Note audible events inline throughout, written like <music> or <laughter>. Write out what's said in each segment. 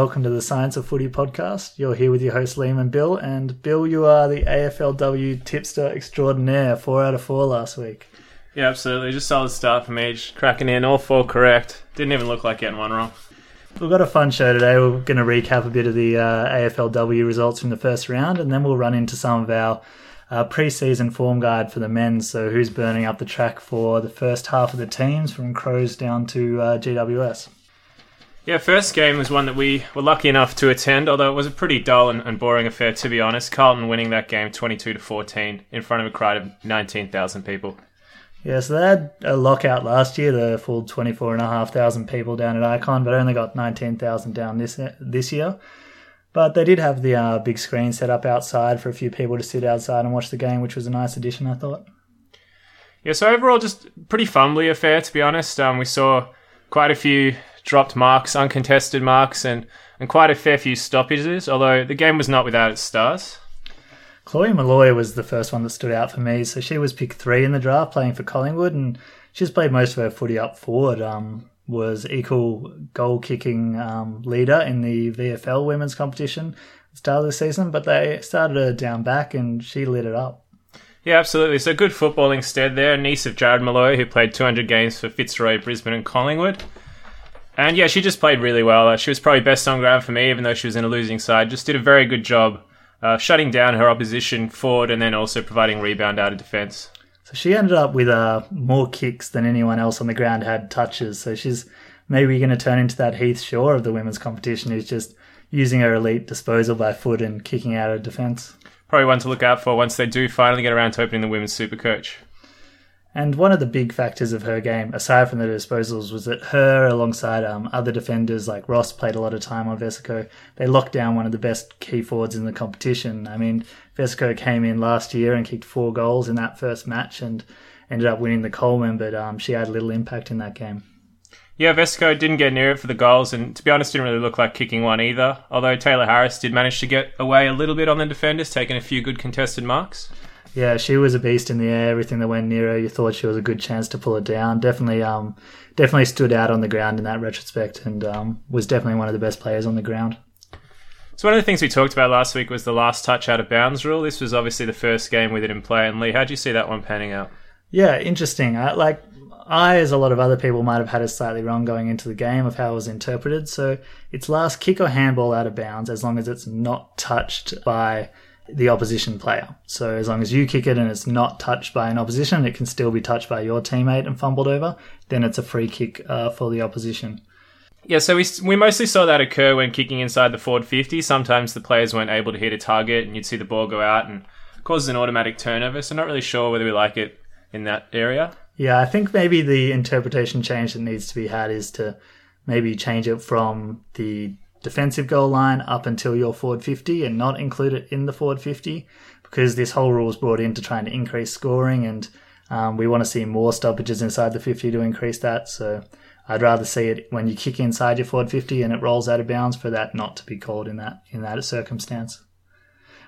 Welcome to the Science of Footy podcast. You're here with your host Liam and Bill, and Bill, you are the AFLW tipster extraordinaire. Four out of four last week. Yeah, absolutely. Just solid start from each. Cracking in, all four correct. Didn't even look like getting one wrong. We've got a fun show today. We're going to recap a bit of the uh, AFLW results from the first round, and then we'll run into some of our uh, pre-season form guide for the men. So who's burning up the track for the first half of the teams from Crows down to uh, GWS. Yeah, first game was one that we were lucky enough to attend, although it was a pretty dull and, and boring affair to be honest. Carlton winning that game 22 to 14 in front of a crowd of 19,000 people. Yeah, so they had a lockout last year. They full 24,500 people down at Ikon, but only got 19,000 down this this year. But they did have the uh, big screen set up outside for a few people to sit outside and watch the game, which was a nice addition, I thought. Yeah, so overall, just pretty fumbly affair, to be honest. Um, we saw quite a few dropped marks, uncontested marks, and, and quite a fair few stoppages, although the game was not without its stars. Chloe Molloy was the first one that stood out for me. So she was picked three in the draft, playing for Collingwood, and she's played most of her footy up forward. Um, was equal goal kicking um, leader in the VFL women's competition at the start of the season, but they started her down back, and she lit it up. Yeah, absolutely. So good footballing stead there. Niece of Jarrod Molloy, who played 200 games for Fitzroy, Brisbane, and Collingwood. And yeah, she just played really well. Uh, she was probably best on ground for me, even though she was in a losing side. Just did a very good job uh, shutting down her opposition forward and then also providing rebound out of defence. So she ended up with uh, more kicks than anyone else on the ground had touches. So she's maybe going to turn into that Heath Shaw of the women's competition who's just using her elite disposal by foot and kicking out of defence. Probably one to look out for once they do finally get around to opening the women's super coach. And one of the big factors of her game, aside from the disposals, was that her, alongside um, other defenders like Ross, played a lot of time on Vescio. They locked down one of the best key forwards in the competition. I mean, Vescio came in last year and kicked four goals in that first match and ended up winning the Coleman, but um, she had little impact in that game. Yeah, Vescio didn't get near it for the goals, and to be honest, didn't really look like kicking one either. Although Tayla Harris did manage to get away a little bit on the defenders, taking a few good contested marks. Yeah, she was a beast in the air. Everything that went near her, you thought she was a good chance to pull it down. Definitely, um, definitely stood out on the ground in that retrospect, and um, was definitely one of the best players on the ground. So one of the things we talked about last week was the last touch out of bounds rule. This was obviously the first game with it in play. And Lee, how do you see that one panning out? Yeah, interesting. I, like I, as a lot of other people, might have had it slightly wrong going into the game of how it was interpreted. So it's last kick or handball out of bounds as long as it's not touched by the opposition player. So as long as you kick it and it's not touched by an opposition, it can still be touched by your teammate and fumbled over. Then it's a free kick uh, for the opposition. Yeah, so we, we mostly saw that occur when kicking inside the forward 50. Sometimes the players weren't able to hit a target and you'd see the ball go out and causes an automatic turnover. So not really sure whether we like it in that area. Yeah, I think maybe the interpretation change that needs to be had is to maybe change it from the defensive goal line up until your forward 50 and not include it in the forward 50 because this whole rule was brought in to try and increase scoring and um, we want to see more stoppages inside the 50 to increase that. So I'd rather see it when you kick inside your forward 50 and it rolls out of bounds for that not to be called in that in that circumstance.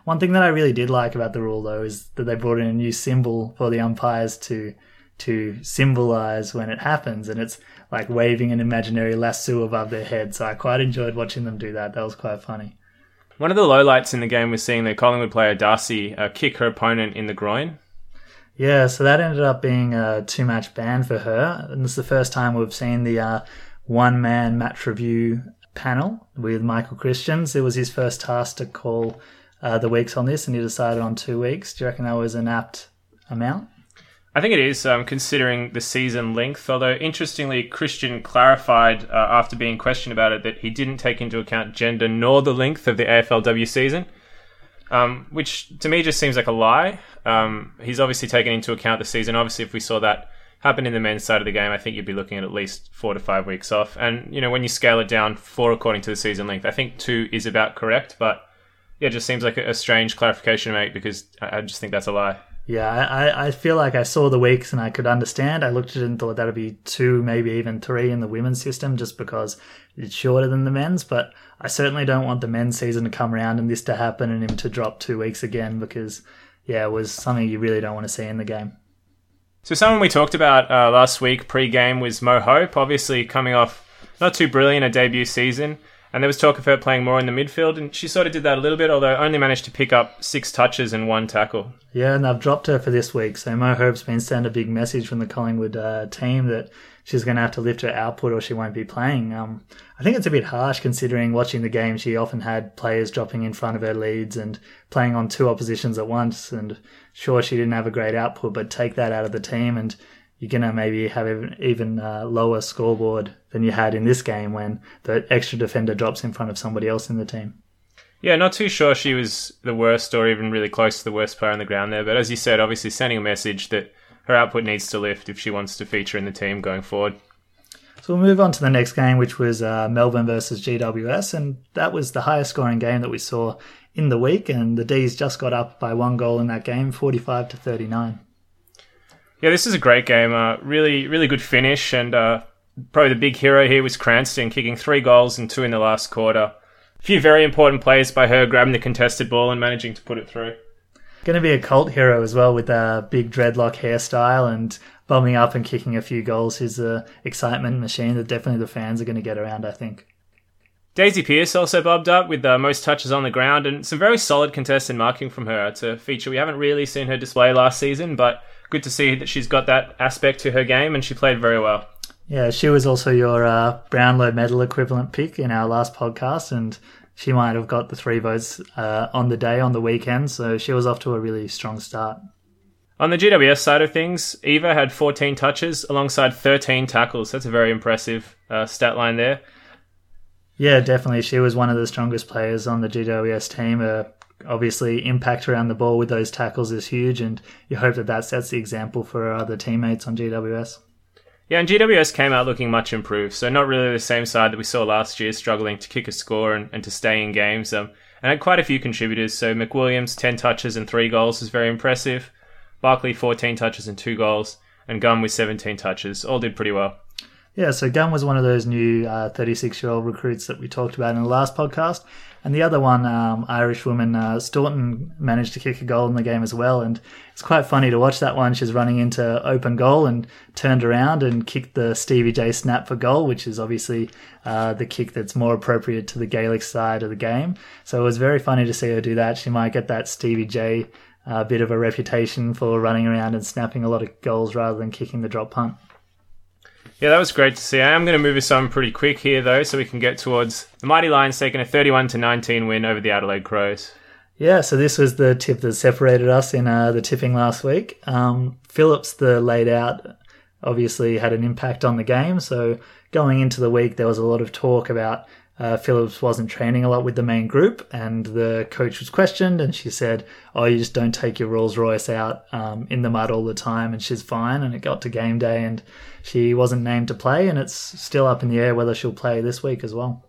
One thing that I really did like about the rule though is that they brought in a new symbol for the umpires to to symbolize when it happens and it's like waving an imaginary lasso above their head. So I quite enjoyed watching them do that. That was quite funny. One of the lowlights in the game was seeing the Collingwood player D'Arcy uh, kick her opponent in the groin. Yeah, so that ended up being a two match ban for her. And this is the first time we've seen the uh, one man match review panel with Michael Christians. It was his first task to call uh, the weeks on this, and he decided on two weeks. Do you reckon that was an apt amount? I think it is, um, considering the season length. Although, interestingly, Christian clarified uh, after being questioned about it that he didn't take into account gender nor the length of the AFLW season, um, which to me just seems like a lie. Um, he's obviously taken into account the season. Obviously, if we saw that happen in the men's side of the game, I think you'd be looking at at least four to five weeks off. And, you know, when you scale it down four according to the season length, I think two is about correct. But yeah, it just seems like a, strange clarification to make because I just think that's a lie. Yeah, I, I feel like I saw the weeks and I could understand. I looked at it and thought that'd be two, maybe even three in the women's system just because it's shorter than the men's. But I certainly don't want the men's season to come around and this to happen and him to drop two weeks again because, yeah, it was something you really don't want to see in the game. So, someone we talked about uh, last week pre game was Mo Hope, obviously coming off not too brilliant a debut season. And there was talk of her playing more in the midfield, and she sort of did that a little bit, although only managed to pick up six touches and one tackle. Yeah, and they've dropped her for this week. So Mo Hope's been sent a big message from the Collingwood uh, team that she's going to have to lift her output or she won't be playing. Um, I think it's a bit harsh considering watching the game, she often had players dropping in front of her leads and playing on two oppositions at once. And sure, she didn't have a great output, but take that out of the team and you're going to maybe have even, even uh, lower scoreboard than you had in this game when the extra defender drops in front of somebody else in the team. Yeah, not too sure she was the worst or even really close to the worst player on the ground there. But as you said, obviously sending a message that her output needs to lift if she wants to feature in the team going forward. So we'll move on to the next game, which was uh, Melbourne versus GWS, and that was the highest scoring game that we saw in the week. And the D's just got up by one goal in that game, forty-five to thirty-nine. Yeah, this is a great game. Uh, really, really good finish, and uh, probably the big hero here was Cranston, kicking three goals and two in the last quarter. A few very important plays by her, grabbing the contested ball and managing to put it through. Going to be a cult hero as well with a big dreadlock hairstyle and bombing up and kicking a few goals. He's a excitement machine that definitely the fans are going to get around. I think. Daisy Pearce also bobbed up with the most touches on the ground and some very solid contested marking from her. It's a feature we haven't really seen her display last season, but good to see that she's got that aspect to her game and she played very well. Yeah, she was also your uh, Brownlow medal equivalent pick in our last podcast, and she might have got the three votes uh, on the day on the weekend, so she was off to a really strong start. On the GWS side of things, Eva had 14 touches alongside 13 tackles. That's a very impressive uh, stat line there. Yeah, definitely. She was one of the strongest players on the GWS team. Uh, obviously, impact around the ball with those tackles is huge, and you hope that that sets the example for her other teammates on GWS. Yeah, and GWS came out looking much improved. So not really the same side that we saw last year, struggling to kick a score and, and to stay in games. Um, and had quite a few contributors. So McWilliams, 10 touches and 3 goals is very impressive. Barkley, 14 touches and 2 goals. And Gunn with 17 touches. All did pretty well. Yeah, so Gunn was one of those new 36 uh, year old recruits that we talked about in the last podcast. And the other one, um, Irish woman, uh, Staunton, managed to kick a goal in the game as well. And it's quite funny to watch that one. She's running into open goal and turned around and kicked the Stevie J snap for goal, which is obviously uh, the kick that's more appropriate to the Gaelic side of the game. So it was very funny to see her do that. She might get that Stevie J uh, bit of a reputation for running around and snapping a lot of goals rather than kicking the drop punt. Yeah, that was great to see. I am going to move us on pretty quick here, though, so we can get towards the Mighty Lions taking a 31 to 19 win over the Adelaide Crows. Yeah, so this was the tip that separated us in uh, the tipping last week. Um, Phillips, the laid out, obviously had an impact on the game. So going into the week, there was a lot of talk about uh, Phillips wasn't training a lot with the main group, and the coach was questioned, and she said, "Oh, you just don't take your Rolls Royce out um, in the mud all the time," and she's fine. And it got to game day, and she wasn't named to play, and it's still up in the air whether she'll play this week as well.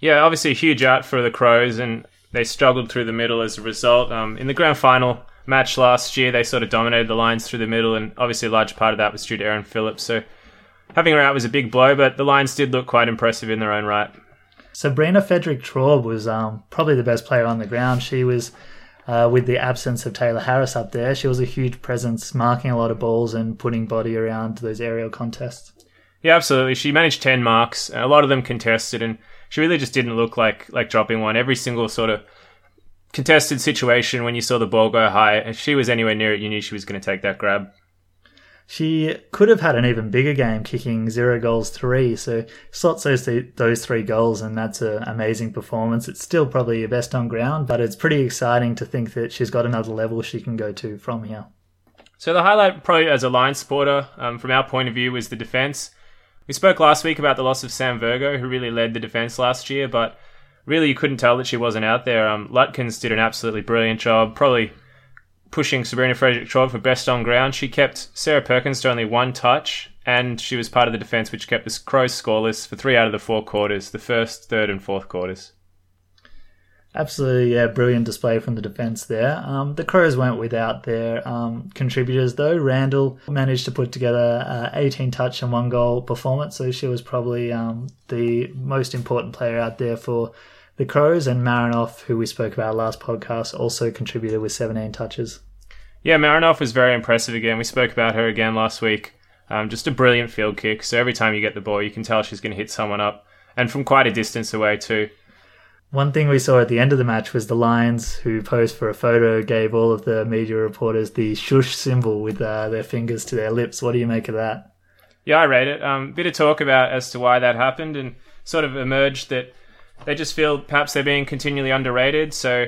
Yeah, obviously a huge out for the Crows, and they struggled through the middle as a result. Um, in the grand final match last year, they sort of dominated the lines through the middle, and obviously a large part of that was due to Erin Phillips. So having her out was a big blow, but the Lions did look quite impressive in their own right. Sabrina Frederick Traub was um, probably the best player on the ground. She was, uh, with the absence of Tayla Harris up there, she was a huge presence, marking a lot of balls and putting body around those aerial contests. Yeah, absolutely. She managed 10 marks, a lot of them contested, and she really just didn't look like, like dropping one. Every single sort of contested situation when you saw the ball go high, if she was anywhere near it, you knew she was going to take that grab. She could have had an even bigger game, kicking zero goals three. So slots those th- those three goals, and that's an amazing performance. It's still probably your best on ground, but it's pretty exciting to think that she's got another level she can go to from here. So the highlight, probably as a Lions supporter, um, from our point of view, was the defense. We spoke last week about the loss of Sam Virgo, who really led the defense last year, but really you couldn't tell that she wasn't out there. Um, Lutkins did an absolutely brilliant job, probably pushing Sabrina Frederick Traub for best on ground. She kept Sarah Perkins to only one touch, and she was part of the defence which kept the Crows scoreless for three out of the four quarters, the first, third, and fourth quarters. Absolutely, yeah, brilliant display from the defence there. Um, the Crows went without their um, contributors though. Randall managed to put together uh, 18 touch and one goal performance, so she was probably um, the most important player out there for the Crows, and Marinoff, who we spoke about last podcast, also contributed with 17 touches. Yeah, Marinoff was very impressive again. We spoke about her again last week. Um, just a brilliant field kick. So every time you get the ball, you can tell she's going to hit someone up. and from quite a distance away too. One thing we saw at the end of the match was the Lions, who posed for a photo, gave all of the media reporters the shush symbol with uh, their fingers to their lips. What do you make of that? Yeah, I read it. Um, bit of talk about as to why that happened, and sort of emerged that they just feel perhaps they're being continually underrated. So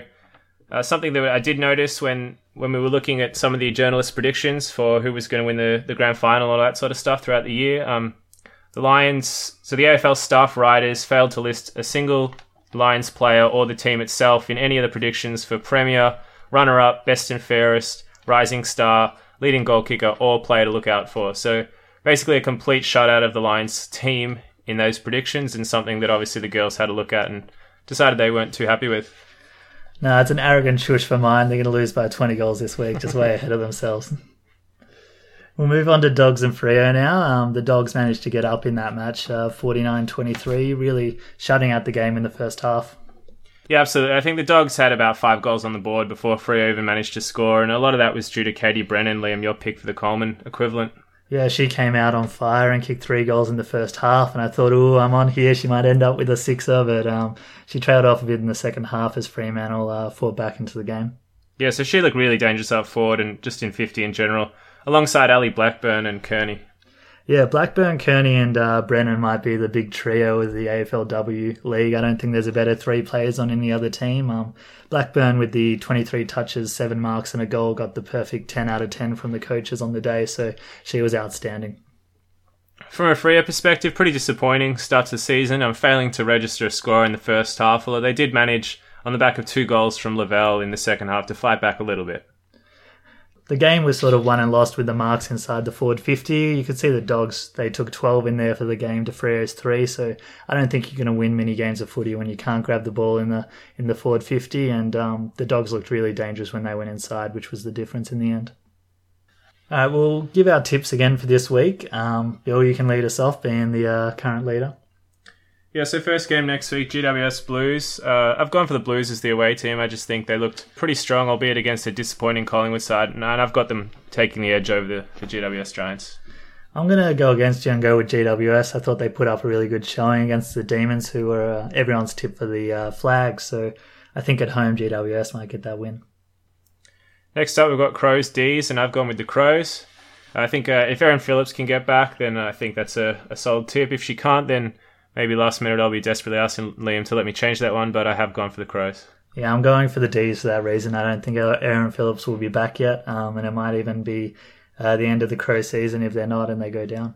uh, something that I did notice when when we were looking at some of the journalist predictions for who was going to win the, the grand final, all that sort of stuff throughout the year. Um, the Lions, so the AFL staff writers failed to list a single Lions player or the team itself in any of the predictions for Premier, runner up, best and fairest, rising star, leading goal kicker, or player to look out for. So basically a complete shutout of the Lions team in those predictions and something that obviously the girls had a look at and decided they weren't too happy with. No, it's an arrogant shush for mine. They're going to lose by 20 goals this week, just way ahead of themselves. <laughs> We'll move on to Dogs and Freo now. Um, the Dogs managed to get up in that match, uh, 49 23, really shutting out the game in the first half. Yeah, absolutely. I think the Dogs had about five goals on the board before Freo even managed to score, and a lot of that was due to Katie Brennan, Liam, your pick for the Coleman equivalent. Yeah, she came out on fire and kicked three goals in the first half, and I thought, oh, I'm on here. She might end up with a sixer, but um, she trailed off a bit in the second half as Fremantle uh, fought back into the game. Yeah, so she looked really dangerous up forward and just in 50 in general alongside Ali Blackburn and Kearney. Yeah, Blackburn, Kearney, and uh, Brennan might be the big trio of the AFLW league. I don't think there's a better three players on any other team. Um, Blackburn, with the 23 touches, seven marks, and a goal, got the perfect 10 out of 10 from the coaches on the day, so she was outstanding. From a Freo perspective, pretty disappointing start to the season. I'm failing to register a score in the first half, although they did manage, on the back of two goals from Lavelle in the second half, to fight back a little bit the game was sort of won and lost with the marks inside the forward 50. You could see the Dogs, they took 12 in there for the game to Freo's 3. So I don't think you're going to win many games of footy when you can't grab the ball in the in the forward 50. And um, the Dogs looked really dangerous when they went inside, which was the difference in the end. All right, we'll give our tips again for this week. Um, Bill, you can lead us off, being the uh, current leader. Yeah, so first game next week, GWS Blues. Uh, I've gone for the Blues as the away team. I just think they looked pretty strong, albeit against a disappointing Collingwood side, and I've got them taking the edge over the, the GWS Giants. I'm going to go against you and go with GWS. I thought they put up a really good showing against the Demons, who were uh, everyone's tip for the uh, flag. So I think at home, GWS might get that win. Next up, we've got Crows D's, and I've gone with the Crows. I think uh, if Erin Phillips can get back, then I think that's a, a solid tip. If she can't, then maybe last minute I'll be desperately asking Liam to let me change that one, but I have gone for the Crows. Yeah, I'm going for the D's for that reason. I don't think Erin Phillips will be back yet, um, and it might even be uh, the end of the Crow season if they're not and they go down.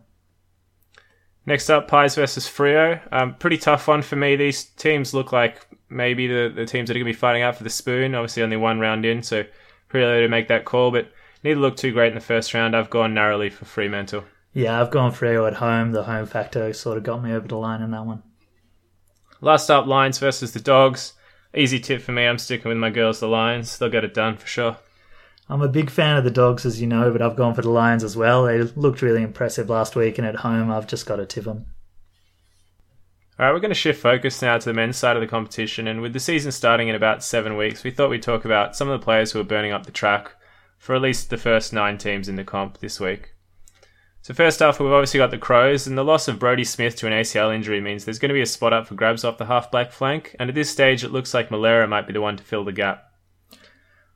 Next up, Pies versus Freo. Um, pretty tough one for me. These teams look like maybe the, the teams that are going to be fighting out for the spoon. Obviously, only one round in, so pretty early to make that call, but neither look too great in the first round. I've gone narrowly for Fremantle. Yeah, I've gone Freo at home. The home factor sort of got me over the line in that one. Last up, Lions versus the Dogs. Easy tip for me. I'm sticking with my girls, the Lions. They'll get it done for sure. I'm a big fan of the Dogs, as you know, but I've gone for the Lions as well. They looked really impressive last week, and at home, I've just got to tip them. All right, we're going to shift focus now to the men's side of the competition. And with the season starting in about seven weeks, we thought we'd talk about some of the players who are burning up the track for at least the first nine teams in the comp this week. So first off, we've obviously got the Crows, and the loss of Brodie Smith to an ACL injury means there's going to be a spot up for grabs off the half-back flank, and at this stage it looks like Milera might be the one to fill the gap.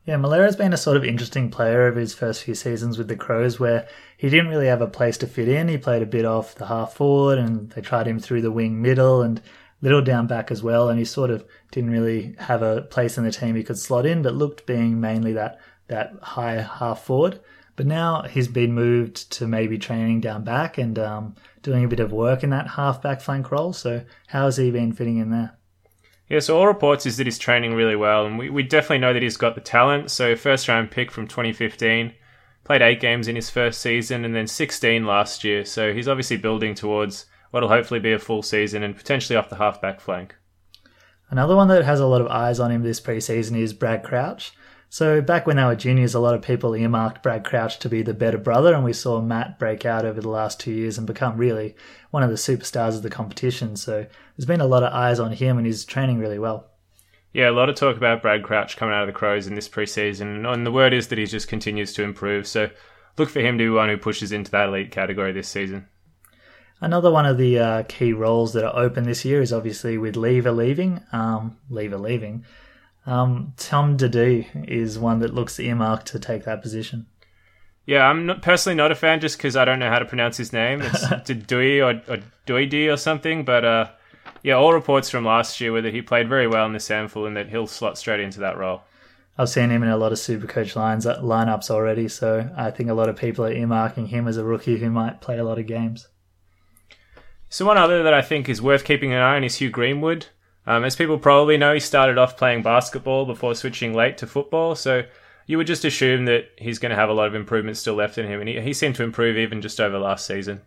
Yeah, Milera's been a sort of interesting player over his first few seasons with the Crows, where he didn't really have a place to fit in. He played a bit off the half forward, and they tried him through the wing middle and little down back as well, and he sort of didn't really have a place in the team he could slot in, but looked being mainly that that high half forward. But now he's been moved to maybe training down back and um, doing a bit of work in that half back flank role. So how has he been fitting in there? Yeah, so all reports is that he's training really well, and we, we definitely know that he's got the talent. So first round pick from 2015, played eight games in his first season, and then 16 last year. So he's obviously building towards what'll hopefully be a full season and potentially off the half back flank. Another one that has a lot of eyes on him this preseason is Brad Crouch. So back when they were juniors, a lot of people earmarked Brad Crouch to be the better brother, and we saw Matt break out over the last two years and become really one of the superstars of the competition. So there's been a lot of eyes on him, and he's training really well. Yeah, a lot of talk about Brad Crouch coming out of the Crows in this preseason, and the word is that he just continues to improve. So look for him to be one who pushes into that elite category this season. Another one of the uh, key roles that are open this year is obviously with Lever leaving. Um, Lever leaving. Um, Tom Doedee is one that looks earmarked to take that position. Yeah, I'm not, personally not a fan just because I don't know how to pronounce his name. It's <laughs> Dui or, or or something. But uh, yeah, all reports from last year were that he played very well in the sample and that he'll slot straight into that role. I've seen him in a lot of super coach lines uh, lineups already, so I think a lot of people are earmarking him as a rookie who might play a lot of games. So one other that I think is worth keeping an eye on is Hugh Greenwood. Um, as people probably know, he started off playing basketball before switching late to football, so you would just assume that he's going to have a lot of improvements still left in him, and he, he seemed to improve even just over last season.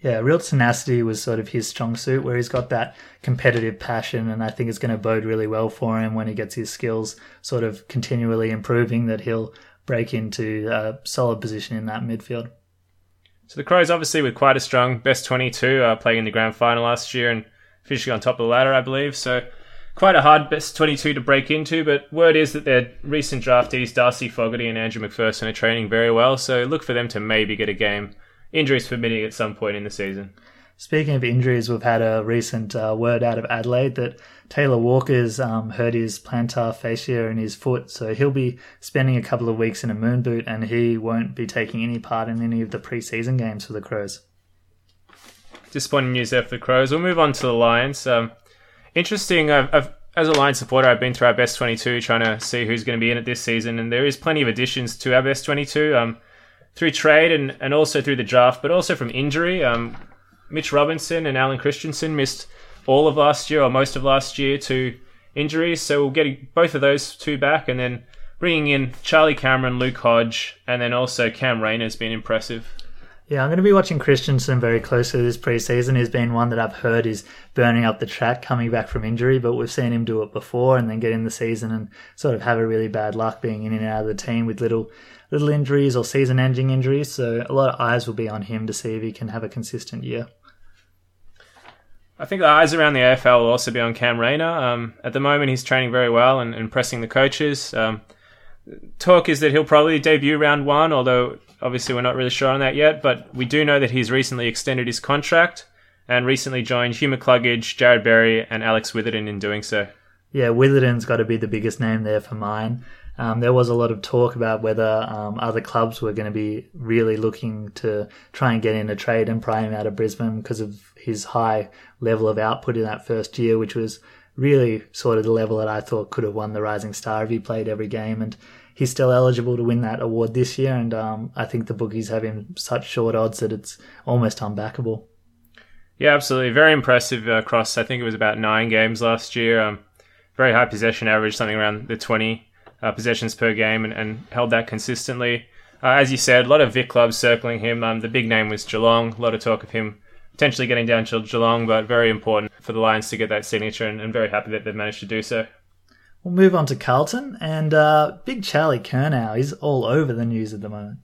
Yeah, real tenacity was sort of his strong suit, where he's got that competitive passion, and I think it's going to bode really well for him when he gets his skills sort of continually improving. That he'll break into a solid position in that midfield. So the Crows, obviously, with quite a strong best 22, uh, playing in the grand final last year and finishing on top of the ladder, I believe. So quite a hard best 22 to break into. But word is that their recent draftees, Darcy Fogarty and Andrew McPherson, are training very well. So look for them to maybe get a game, injuries permitting, at some point in the season. Speaking of injuries, we've had a recent uh, word out of Adelaide that Taylor Walker's um, hurt his plantar fascia in his foot, so he'll be spending a couple of weeks in a moon boot, and he won't be taking any part in any of the preseason games for the Crows. Disappointing news there for the Crows. We'll move on to the Lions. Um, interesting. I've, I've, as a Lions supporter, I've been through our best 22, trying to see who's going to be in it this season, and there is plenty of additions to our best 22 um, through trade and, and also through the draft, but also from injury. Um, Mitch Robinson and Allen Christensen missed all of last year or most of last year to injuries, so we'll get both of those two back, and then bringing in Charlie Cameron, Luke Hodge, and then also Cam Rayner has been impressive. Yeah, I'm going to be watching Christensen very closely this preseason. He's been one that I've heard is burning up the track coming back from injury, but we've seen him do it before and then get in the season and sort of have a really bad luck being in and out of the team with little little injuries or season-ending injuries. So a lot of eyes will be on him to see if he can have a consistent year. I think the eyes around the AFL will also be on Cam Rayner. Um, at the moment, he's training very well and impressing the coaches. Um, talk is that he'll probably debut round one, although obviously we're not really sure on that yet. But we do know that he's recently extended his contract and recently joined Hugh McCluggage, Jarrod Berry, and Alex Witherden in doing so. Yeah, Witherden's got to be the biggest name there for mine. Um, there was a lot of talk about whether um, other clubs were going to be really looking to try and get in a trade and pry him out of Brisbane because of his high level of output in that first year, which was really sort of the level that I thought could have won the Rising Star if he played every game. And he's still eligible to win that award this year. And um, I think the bookies have him such short odds that it's almost unbackable. Yeah, absolutely. Very impressive uh, across, I think it was about nine games last year. Um, very high possession average, something around the 20 uh, possessions per game and, and held that consistently. Uh, as you said, a lot of Vic clubs circling him. Um, the big name was Geelong. A lot of talk of him potentially getting down to Geelong, but very important for the Lions to get that signature, and, and very happy that they've managed to do so. We'll move on to Carlton, and uh, big Charlie Curnow is all over the news at the moment.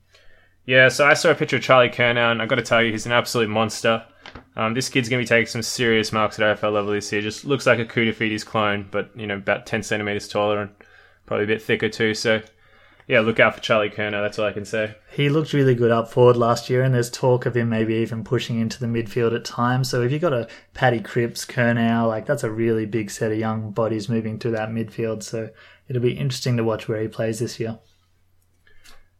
Yeah, so I saw a picture of Charlie Curnow, and I've got to tell you, he's an absolute monster. Um, this kid's going to be taking some serious marks at AFL level this year. Just looks like a Koutoufides clone, but, you know, about 10 centimetres taller and probably a bit thicker too. So yeah, look out for Charlie Curnow. That's all I can say. He looked really good up forward last year, and there's talk of him maybe even pushing into the midfield at times. So if you've got a Paddy Cripps, Curnow, like that's a really big set of young bodies moving through that midfield. So it'll be interesting to watch where he plays this year.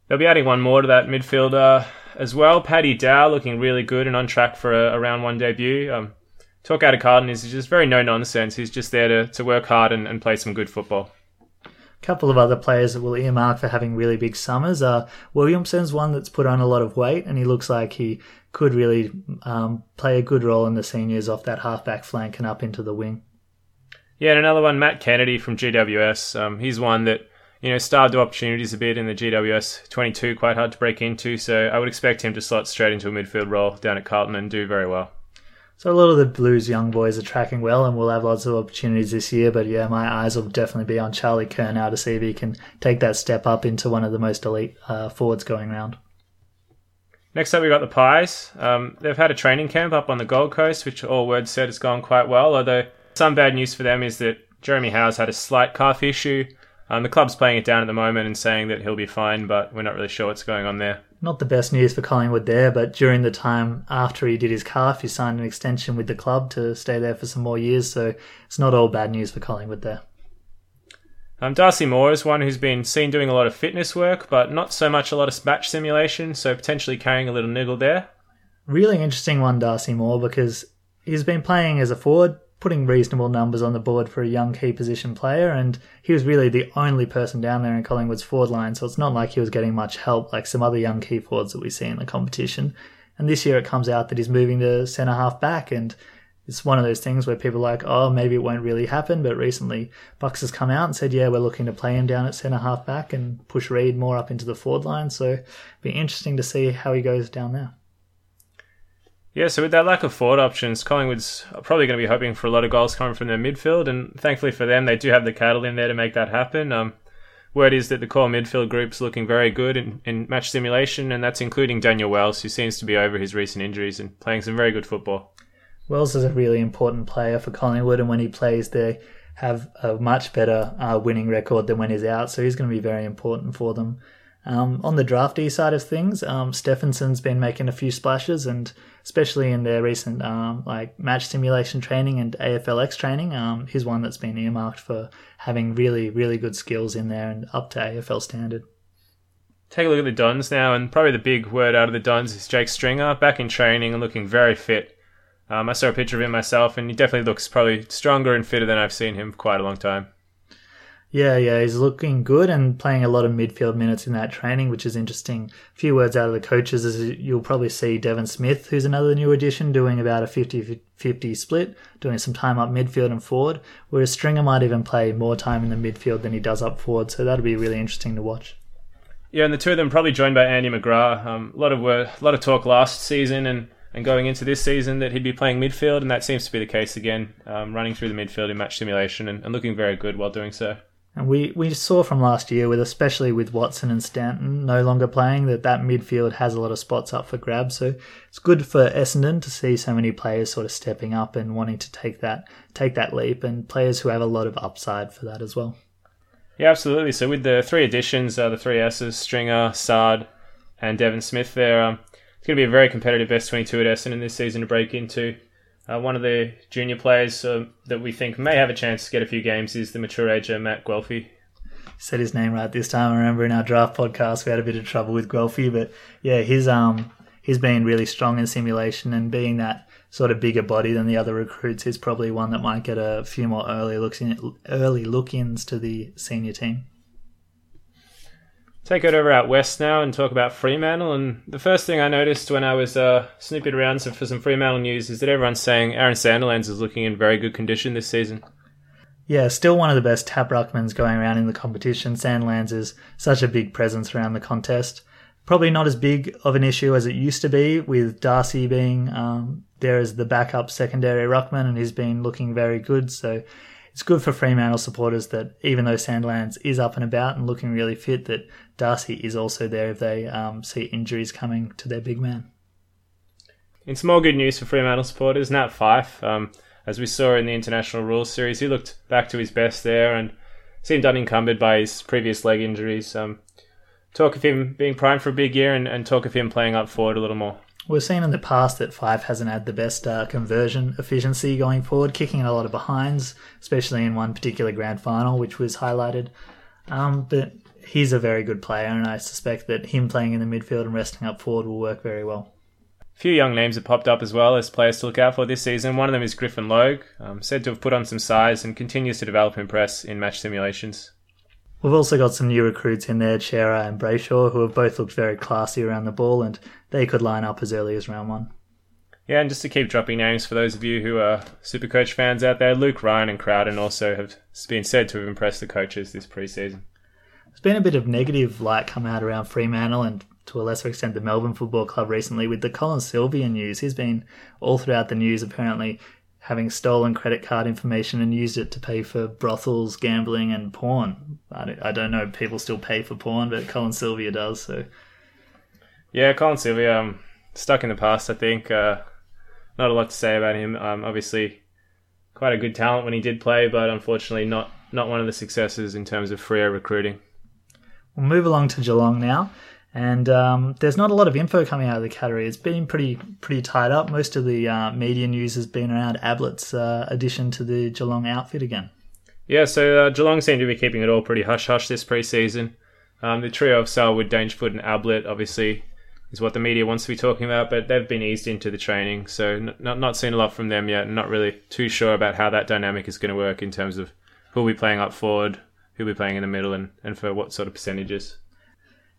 They'll be adding one more to that midfield uh, as well. Paddy Dow looking really good and on track for a, a round one debut. Um, talk out of Carden is just very no nonsense. He's just there to, to work hard and, and play some good football couple of other players that will earmark for having really big summers. Uh, Williamson's one that's put on a lot of weight, and he looks like he could really um, play a good role in the seniors off that halfback flank and up into the wing. Yeah, and another one, Matt Kennedy from GWS. Um, he's one that you know starved of opportunities a bit in the GWS 22, quite hard to break into. So I would expect him to slot straight into a midfield role down at Carlton and do very well. So a lot of the Blues young boys are tracking well, and we'll have lots of opportunities this year. But yeah, my eyes will definitely be on Charlie Curnow to see if he can take that step up into one of the most elite uh, forwards going around. Next up, we got the Pies. Um, they've had a training camp up on the Gold Coast, which all words said has gone quite well. Although some bad news for them is that Jeremy Howe's had a slight calf issue. Um, the club's playing it down at the moment and saying that he'll be fine, but we're not really sure what's going on there. Not the best news for Collingwood there, but during the time after he did his calf, he signed an extension with the club to stay there for some more years, so it's not all bad news for Collingwood there. Um, Darcy Moore is one who's been seen doing a lot of fitness work, but not so much a lot of match simulation, so potentially carrying a little niggle there. Really interesting one, Darcy Moore, because he's been playing as a forward, putting reasonable numbers on the board for a young key position player, and he was really the only person down there in Collingwood's forward line, so it's not like he was getting much help like some other young key forwards that we see in the competition. And this year it comes out that he's moving to centre half back, and it's one of those things where people are like, oh, maybe it won't really happen. But recently, Bucks has come out and said, yeah, we're looking to play him down at centre half back and push Reid more up into the forward line. So it'll be interesting to see how he goes down there. Yeah, so with that lack of forward options, Collingwood's probably going to be hoping for a lot of goals coming from their midfield, and thankfully for them, they do have the cattle in there to make that happen. Um, word is that the core midfield group's looking very good in, in match simulation, and that's including Daniel Wells, who seems to be over his recent injuries and playing some very good football. Wells is a really important player for Collingwood, and when he plays, they have a much better uh, winning record than when he's out, so he's going to be very important for them. Um, on the drafty side of things, um, Stephenson's been making a few splashes, and especially in their recent um, like match simulation training and AFLX training, um, he's one that's been earmarked for having really, really good skills in there and up to AFL standard. Take a look at the Dons now, and probably the big word out of the Dons is Jake Stringer back in training and looking very fit. Um, I saw a picture of him myself, and he definitely looks probably stronger and fitter than I've seen him for quite a long time. Yeah, yeah, he's looking good and playing a lot of midfield minutes in that training, which is interesting. A few words out of the coaches is you'll probably see Devon Smith, who's another new addition, doing about a 50 50 split, doing some time up midfield and forward, whereas Stringer might even play more time in the midfield than he does up forward, so that'll be really interesting to watch. Yeah, and the two of them probably joined by Andy McGrath. Um, a lot of a lot of talk last season and, and going into this season that he'd be playing midfield, and that seems to be the case again, um, running through the midfield in match simulation and, and looking very good while doing so. And we, we saw from last year, with especially with Watson and Stanton no longer playing, that that midfield has a lot of spots up for grabs. So it's good for Essendon to see so many players sort of stepping up and wanting to take that take that leap, and players who have a lot of upside for that as well. Yeah, absolutely. So with the three additions, uh, the three S's, Stringer, Saad, and Devon Smith, there, um, it's going to be a very competitive S22 at Essendon this season to break into. Uh, one of the junior players uh, that we think may have a chance to get a few games is the mature ager Matt Guelfi. Said his name right this time. I remember in our draft podcast we had a bit of trouble with Guelfi, but yeah, he's um he's been really strong in simulation and being that sort of bigger body than the other recruits is probably one that might get a few more early looks in, early look-ins to the senior team take it over out west now and talk about Fremantle. And the first thing I noticed when I was uh, snooping around for some Fremantle news is that everyone's saying Aaron Sandilands is looking in very good condition this season. Yeah, still one of the best tap ruckmans going around in the competition. Sandilands is such a big presence around the contest. Probably not as big of an issue as it used to be, with Darcy being um, there as the backup secondary ruckman, and he's been looking very good. So it's good for Fremantle supporters that even though Sandilands is up and about and looking really fit, that Darcy is also there if they um, see injuries coming to their big man. In some more good news for Fremantle supporters, Nat Fyfe, um, as we saw in the International Rules Series, he looked back to his best there and seemed unencumbered by his previous leg injuries. Um, talk of him being primed for a big year and, and talk of him playing up forward a little more. We've seen in the past that Fyfe hasn't had the best uh, conversion efficiency going forward, kicking a lot of behinds, especially in one particular grand final, which was highlighted. Um, but he's a very good player, and I suspect that him playing in the midfield and resting up forward will work very well. A few young names have popped up as well as players to look out for this season. One of them is Griffin Logue, um, said to have put on some size and continues to develop and press in match simulations. We've also got some new recruits in there, Cerra and Brayshaw, who have both looked very classy around the ball, and they could line up as early as round one. Yeah, and just to keep dropping names for those of you who are Supercoach fans out there, Luke Ryan and Crowden also have been said to have impressed the coaches this preseason. There's been a bit of negative light come out around Fremantle and to a lesser extent the Melbourne Football Club recently with the Colin Sylvia news. He's been all throughout the news apparently having stolen credit card information and used it to pay for brothels, gambling, and porn. I don't know if people still pay for porn, but Colin Sylvia does. So, yeah, Colin Sylvia, um, stuck in the past. I think uh, not a lot to say about him. Um, obviously, quite a good talent when he did play, but unfortunately not not one of the successes in terms of Freo recruiting. We'll move along to Geelong now. And um, there's not a lot of info coming out of the category. It's been pretty pretty tied up. Most of the uh, media news has been around Ablett's uh, addition to the Geelong outfit again. Yeah, so uh, Geelong seem to be keeping it all pretty hush hush this preseason. Um, the trio of Selwood, Dangerfield, and Ablett obviously is what the media wants to be talking about, but they've been eased into the training, so n- not not seen a lot from them yet. Not really too sure about how that dynamic is going to work in terms of who'll be playing up forward, who'll be playing in the middle, and, and for what sort of percentages.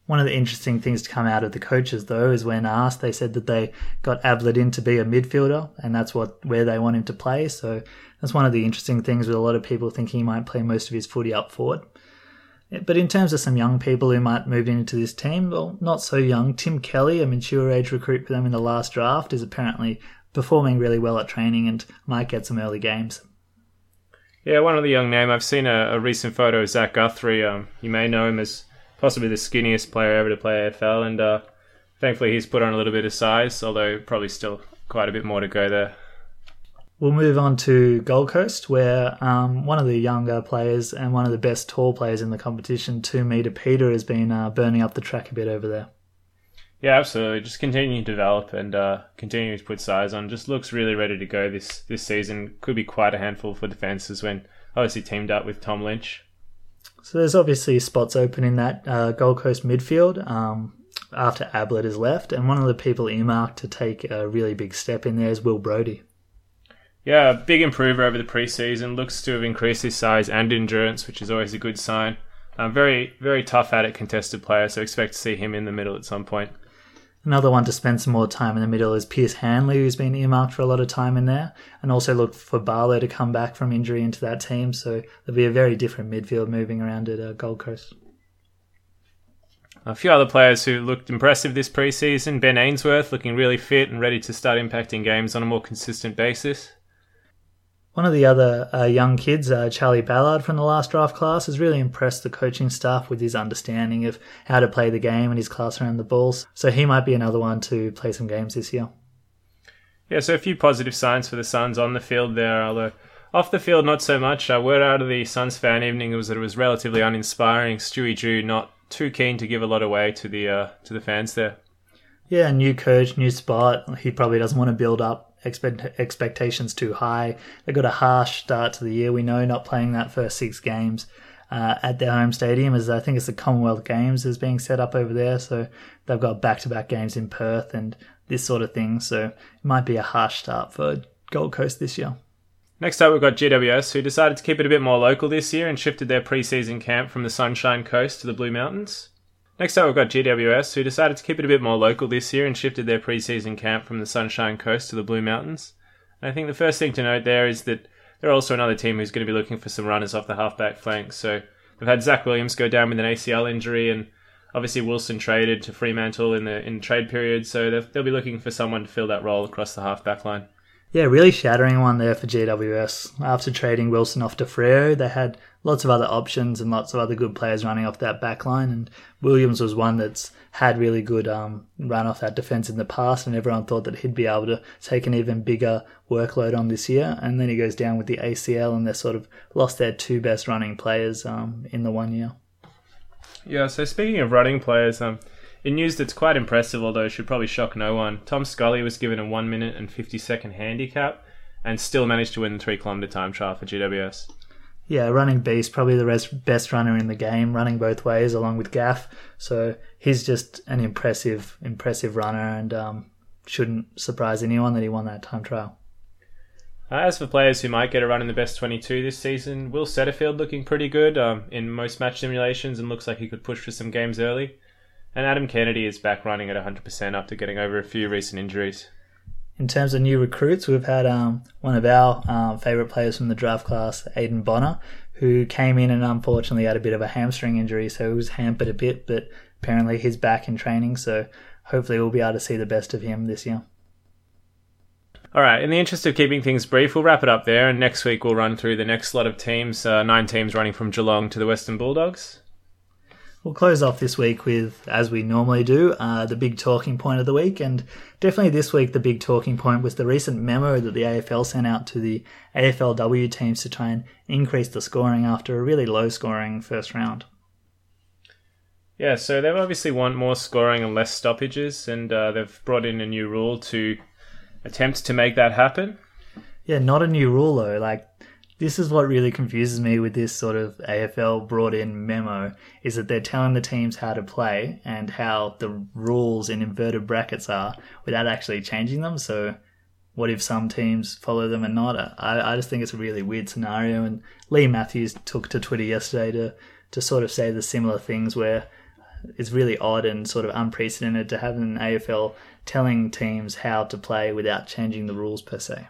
One of the interesting things to come out of the coaches, though, is when asked, they said that they got Ablett in to be a midfielder, and that's what where they want him to play. So that's one of the interesting things with a lot of people thinking he might play most of his footy up forward. But in terms of some young people who might move into this team, well, not so young. Tim Kelly, a mature age recruit for them in the last draft, is apparently performing really well at training and might get some early games. Yeah, one of the young name. I've seen a, a recent photo of Zach Guthrie. Um, you may know him as possibly the skinniest player ever to play AFL, and uh, thankfully he's put on a little bit of size, although probably still quite a bit more to go there. We'll move on to Gold Coast, where um, one of the younger players and one of the best tall players in the competition, two meter Peter, has been uh, burning up the track a bit over there. Yeah, absolutely. Just continuing to develop and uh, continuing to put size on. Just looks really ready to go this this season. Could be quite a handful for defences when obviously teamed up with Tom Lynch. So there's obviously spots open in that uh, Gold Coast midfield um, after Ablett is left, and one of the people earmarked to take a really big step in there is Will Brodie. Yeah, big improver over the preseason. Looks to have increased his size and endurance, which is always a good sign. Um, very, very tough at it, contested player, so expect to see him in the middle at some point. Another one to spend some more time in the middle is Pearce Hanley, who's been earmarked for a lot of time in there, and also look for Barlow to come back from injury into that team. So there'll be a very different midfield moving around at uh, Gold Coast. A few other players who looked impressive this preseason Ben Ainsworth looking really fit and ready to start impacting games on a more consistent basis. One of the other uh, young kids, uh, Charlie Ballard from the last draft class, has really impressed the coaching staff with his understanding of how to play the game and his class around the balls. So he might be another one to play some games this year. Yeah, so a few positive signs for the Suns on the field there, although off the field not so much. Uh, word out of the Suns fan evening was that it was relatively uninspiring. Stewie Dew not too keen to give a lot away to the uh, to the fans there. Yeah, new coach, new spot. He probably doesn't want to build up expect, expectations too high. They got a harsh start to the year. We know not playing that first six games uh, at their home stadium, as I think it's the Commonwealth Games is being set up over there. So they've got back to back games in Perth and this sort of thing. So it might be a harsh start for Gold Coast this year. Next up, we've got GWS, who decided to keep it a bit more local this year and shifted their preseason camp from the Sunshine Coast to the Blue Mountains. Next up, we've got GWS, who decided to keep it a bit more local this year and shifted their preseason camp from the Sunshine Coast to the Blue Mountains. And I think the first thing to note there is that they're also another team who's going to be looking for some runners off the halfback flank. So they've had Zach Williams go down with an ACL injury, and obviously Wilson traded to Fremantle in the in trade period. So they'll be looking for someone to fill that role across the halfback line. Yeah, really shattering one there for GWS. After trading Wilson off to Freo, they had lots of other options and lots of other good players running off that back line. And Williams was one that's had really good um, run off that defence in the past, and everyone thought that he'd be able to take an even bigger workload on this year. And then he goes down with the ACL, and they sort of lost their two best running players um, in the one year. Yeah, so speaking of running players, um, in news that's quite impressive, although it should probably shock no one, Tom Scully was given a 1 minute and 50 second handicap and still managed to win the 3 kilometre time trial for GWS. Yeah, running beast, probably the best runner in the game, running both ways along with Gaff. So he's just an impressive, impressive runner and um, shouldn't surprise anyone that he won that time trial. Uh, as for players who might get a run in the best 22 this season, Will Setterfield looking pretty good um, in most match simulations and looks like he could push for some games early. And Adam Kennedy is back running at 100% after getting over a few recent injuries. In terms of new recruits, we've had um, one of our um, favourite players from the draft class, Aidan Bonar, who came in and unfortunately had a bit of a hamstring injury, so he was hampered a bit, but apparently he's back in training, so hopefully we'll be able to see the best of him this year. All right, in the interest of keeping things brief, we'll wrap it up there, and next week we'll run through the next lot of teams, uh, nine teams running from Geelong to the Western Bulldogs. We'll close off this week with, as we normally do, uh, the big talking point of the week. And definitely this week, the big talking point was the recent memo that the AFL sent out to the AFLW teams to try and increase the scoring after a really low scoring first round. Yeah, so they obviously want more scoring and less stoppages, and uh, they've brought in a new rule to attempt to make that happen. Yeah, not a new rule though. Like this is what really confuses me with this sort of AFL brought in memo is that they're telling the teams how to play and how the rules in inverted brackets are without actually changing them. So what if some teams follow them and not? I, I just think it's a really weird scenario. And Leigh Matthews took to Twitter yesterday to, to sort of say the similar things where it's really odd and sort of unprecedented to have an AFL telling teams how to play without changing the rules per se.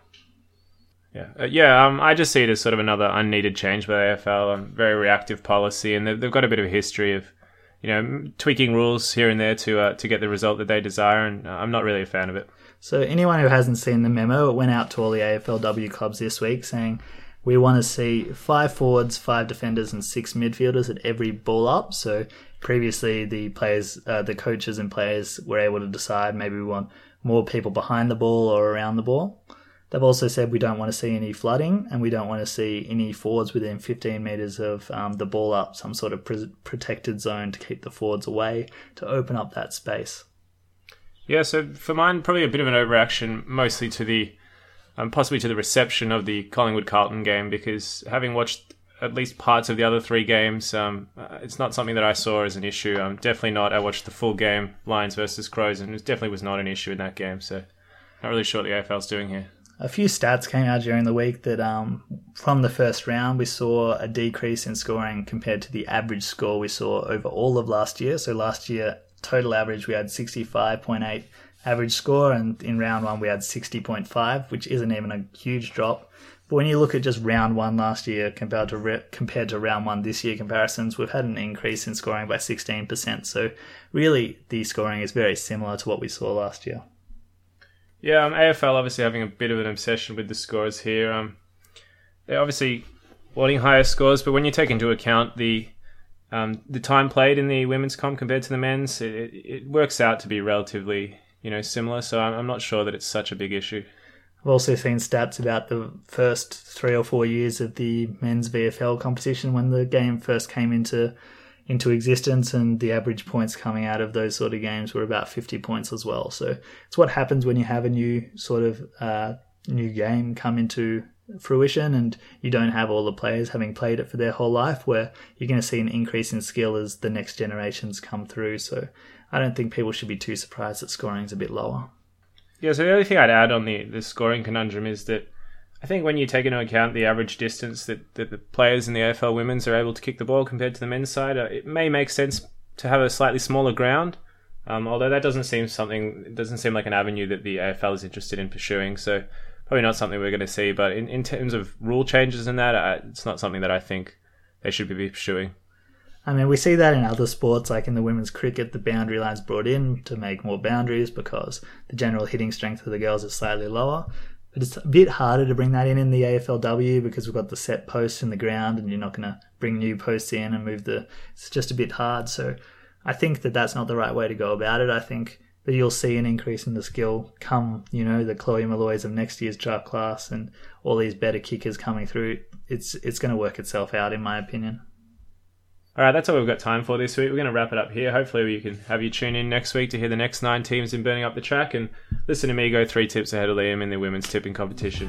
Yeah, uh, yeah. Um, I just see it as sort of another unneeded change by the AFL. Um, very reactive policy, and they've, they've, got a bit of a history of, you know, tweaking rules here and there to uh, to get the result that they desire. And uh, I'm not really a fan of it. So anyone who hasn't seen the memo, it went out to all the AFLW clubs this week saying we want to see five forwards, five defenders, and six midfielders at every ball up. So previously, the players, uh, the coaches and players were able to decide maybe we want more people behind the ball or around the ball. They've also said we don't want to see any flooding and we don't want to see any forwards within 15 metres of um, the ball up, some sort of protected zone to keep the forwards away to open up that space. Yeah, so for mine, probably a bit of an overreaction, mostly to the, um, possibly to the reception of the Collingwood Carlton game, because having watched at least parts of the other three games, um, uh, it's not something that I saw as an issue. Um, definitely not. I watched the full game, Lions versus Crows, and it definitely was not an issue in that game. So, not really sure what the AFL's doing here a few stats came out during the week that um, from the first round we saw a decrease in scoring compared to the average score we saw over all of last year. So last year, total average we had 65.8 average score, and in round one we had 60.5, which isn't even a huge drop. But when you look at just round one last year compared to re- compared to round one this year comparisons, we've had an increase in scoring by 16%. So really, the scoring is very similar to what we saw last year. Yeah, um, AFL obviously having a bit of an obsession with the scores here. Um, they're obviously wanting higher scores, but when you take into account the um, the time played in the women's comp compared to the men's, it, it works out to be relatively you know similar. So I'm, I'm not sure that it's such a big issue. I've also seen stats about the first three or four years of the men's VFL competition when the game first came into into existence, and the average points coming out of those sort of games were about 50 points as well. So it's what happens when you have a new sort of uh, new game come into fruition and you don't have all the players having played it for their whole life where you're going to see an increase in skill as the next generations come through so i don't think people should be too surprised that scoring is a bit lower yeah so the only thing i'd add on the, the scoring conundrum is that I think when you take into account the average distance that, that the players in the AFL women's are able to kick the ball compared to the men's side, uh, it may make sense to have a slightly smaller ground. Um, although that doesn't seem something, it doesn't seem like an avenue that the AFL is interested in pursuing. So probably not something we're going to see. But in, in terms of rule changes and that, uh, it's not something that I think they should be pursuing. I mean, we see that in other sports, like in the women's cricket, the boundary line's brought in to make more boundaries because the general hitting strength of the girls is slightly lower. But it's a bit harder to bring that in in the AFLW because we've got the set posts in the ground and you're not going to bring new posts in and move the. It's just a bit hard. So I think that that's not the right way to go about it. I think that you'll see an increase in the skill come, you know, the Chloe Molloys of next year's draft class and all these better kickers coming through. It's it's going to work itself out, in my opinion. All right, that's all we've got time for this week. We're going to wrap it up here. Hopefully, we can have you tune in next week to hear the next nine teams in burning up the track and listen to me go three tips ahead of Liam in the women's tipping competition.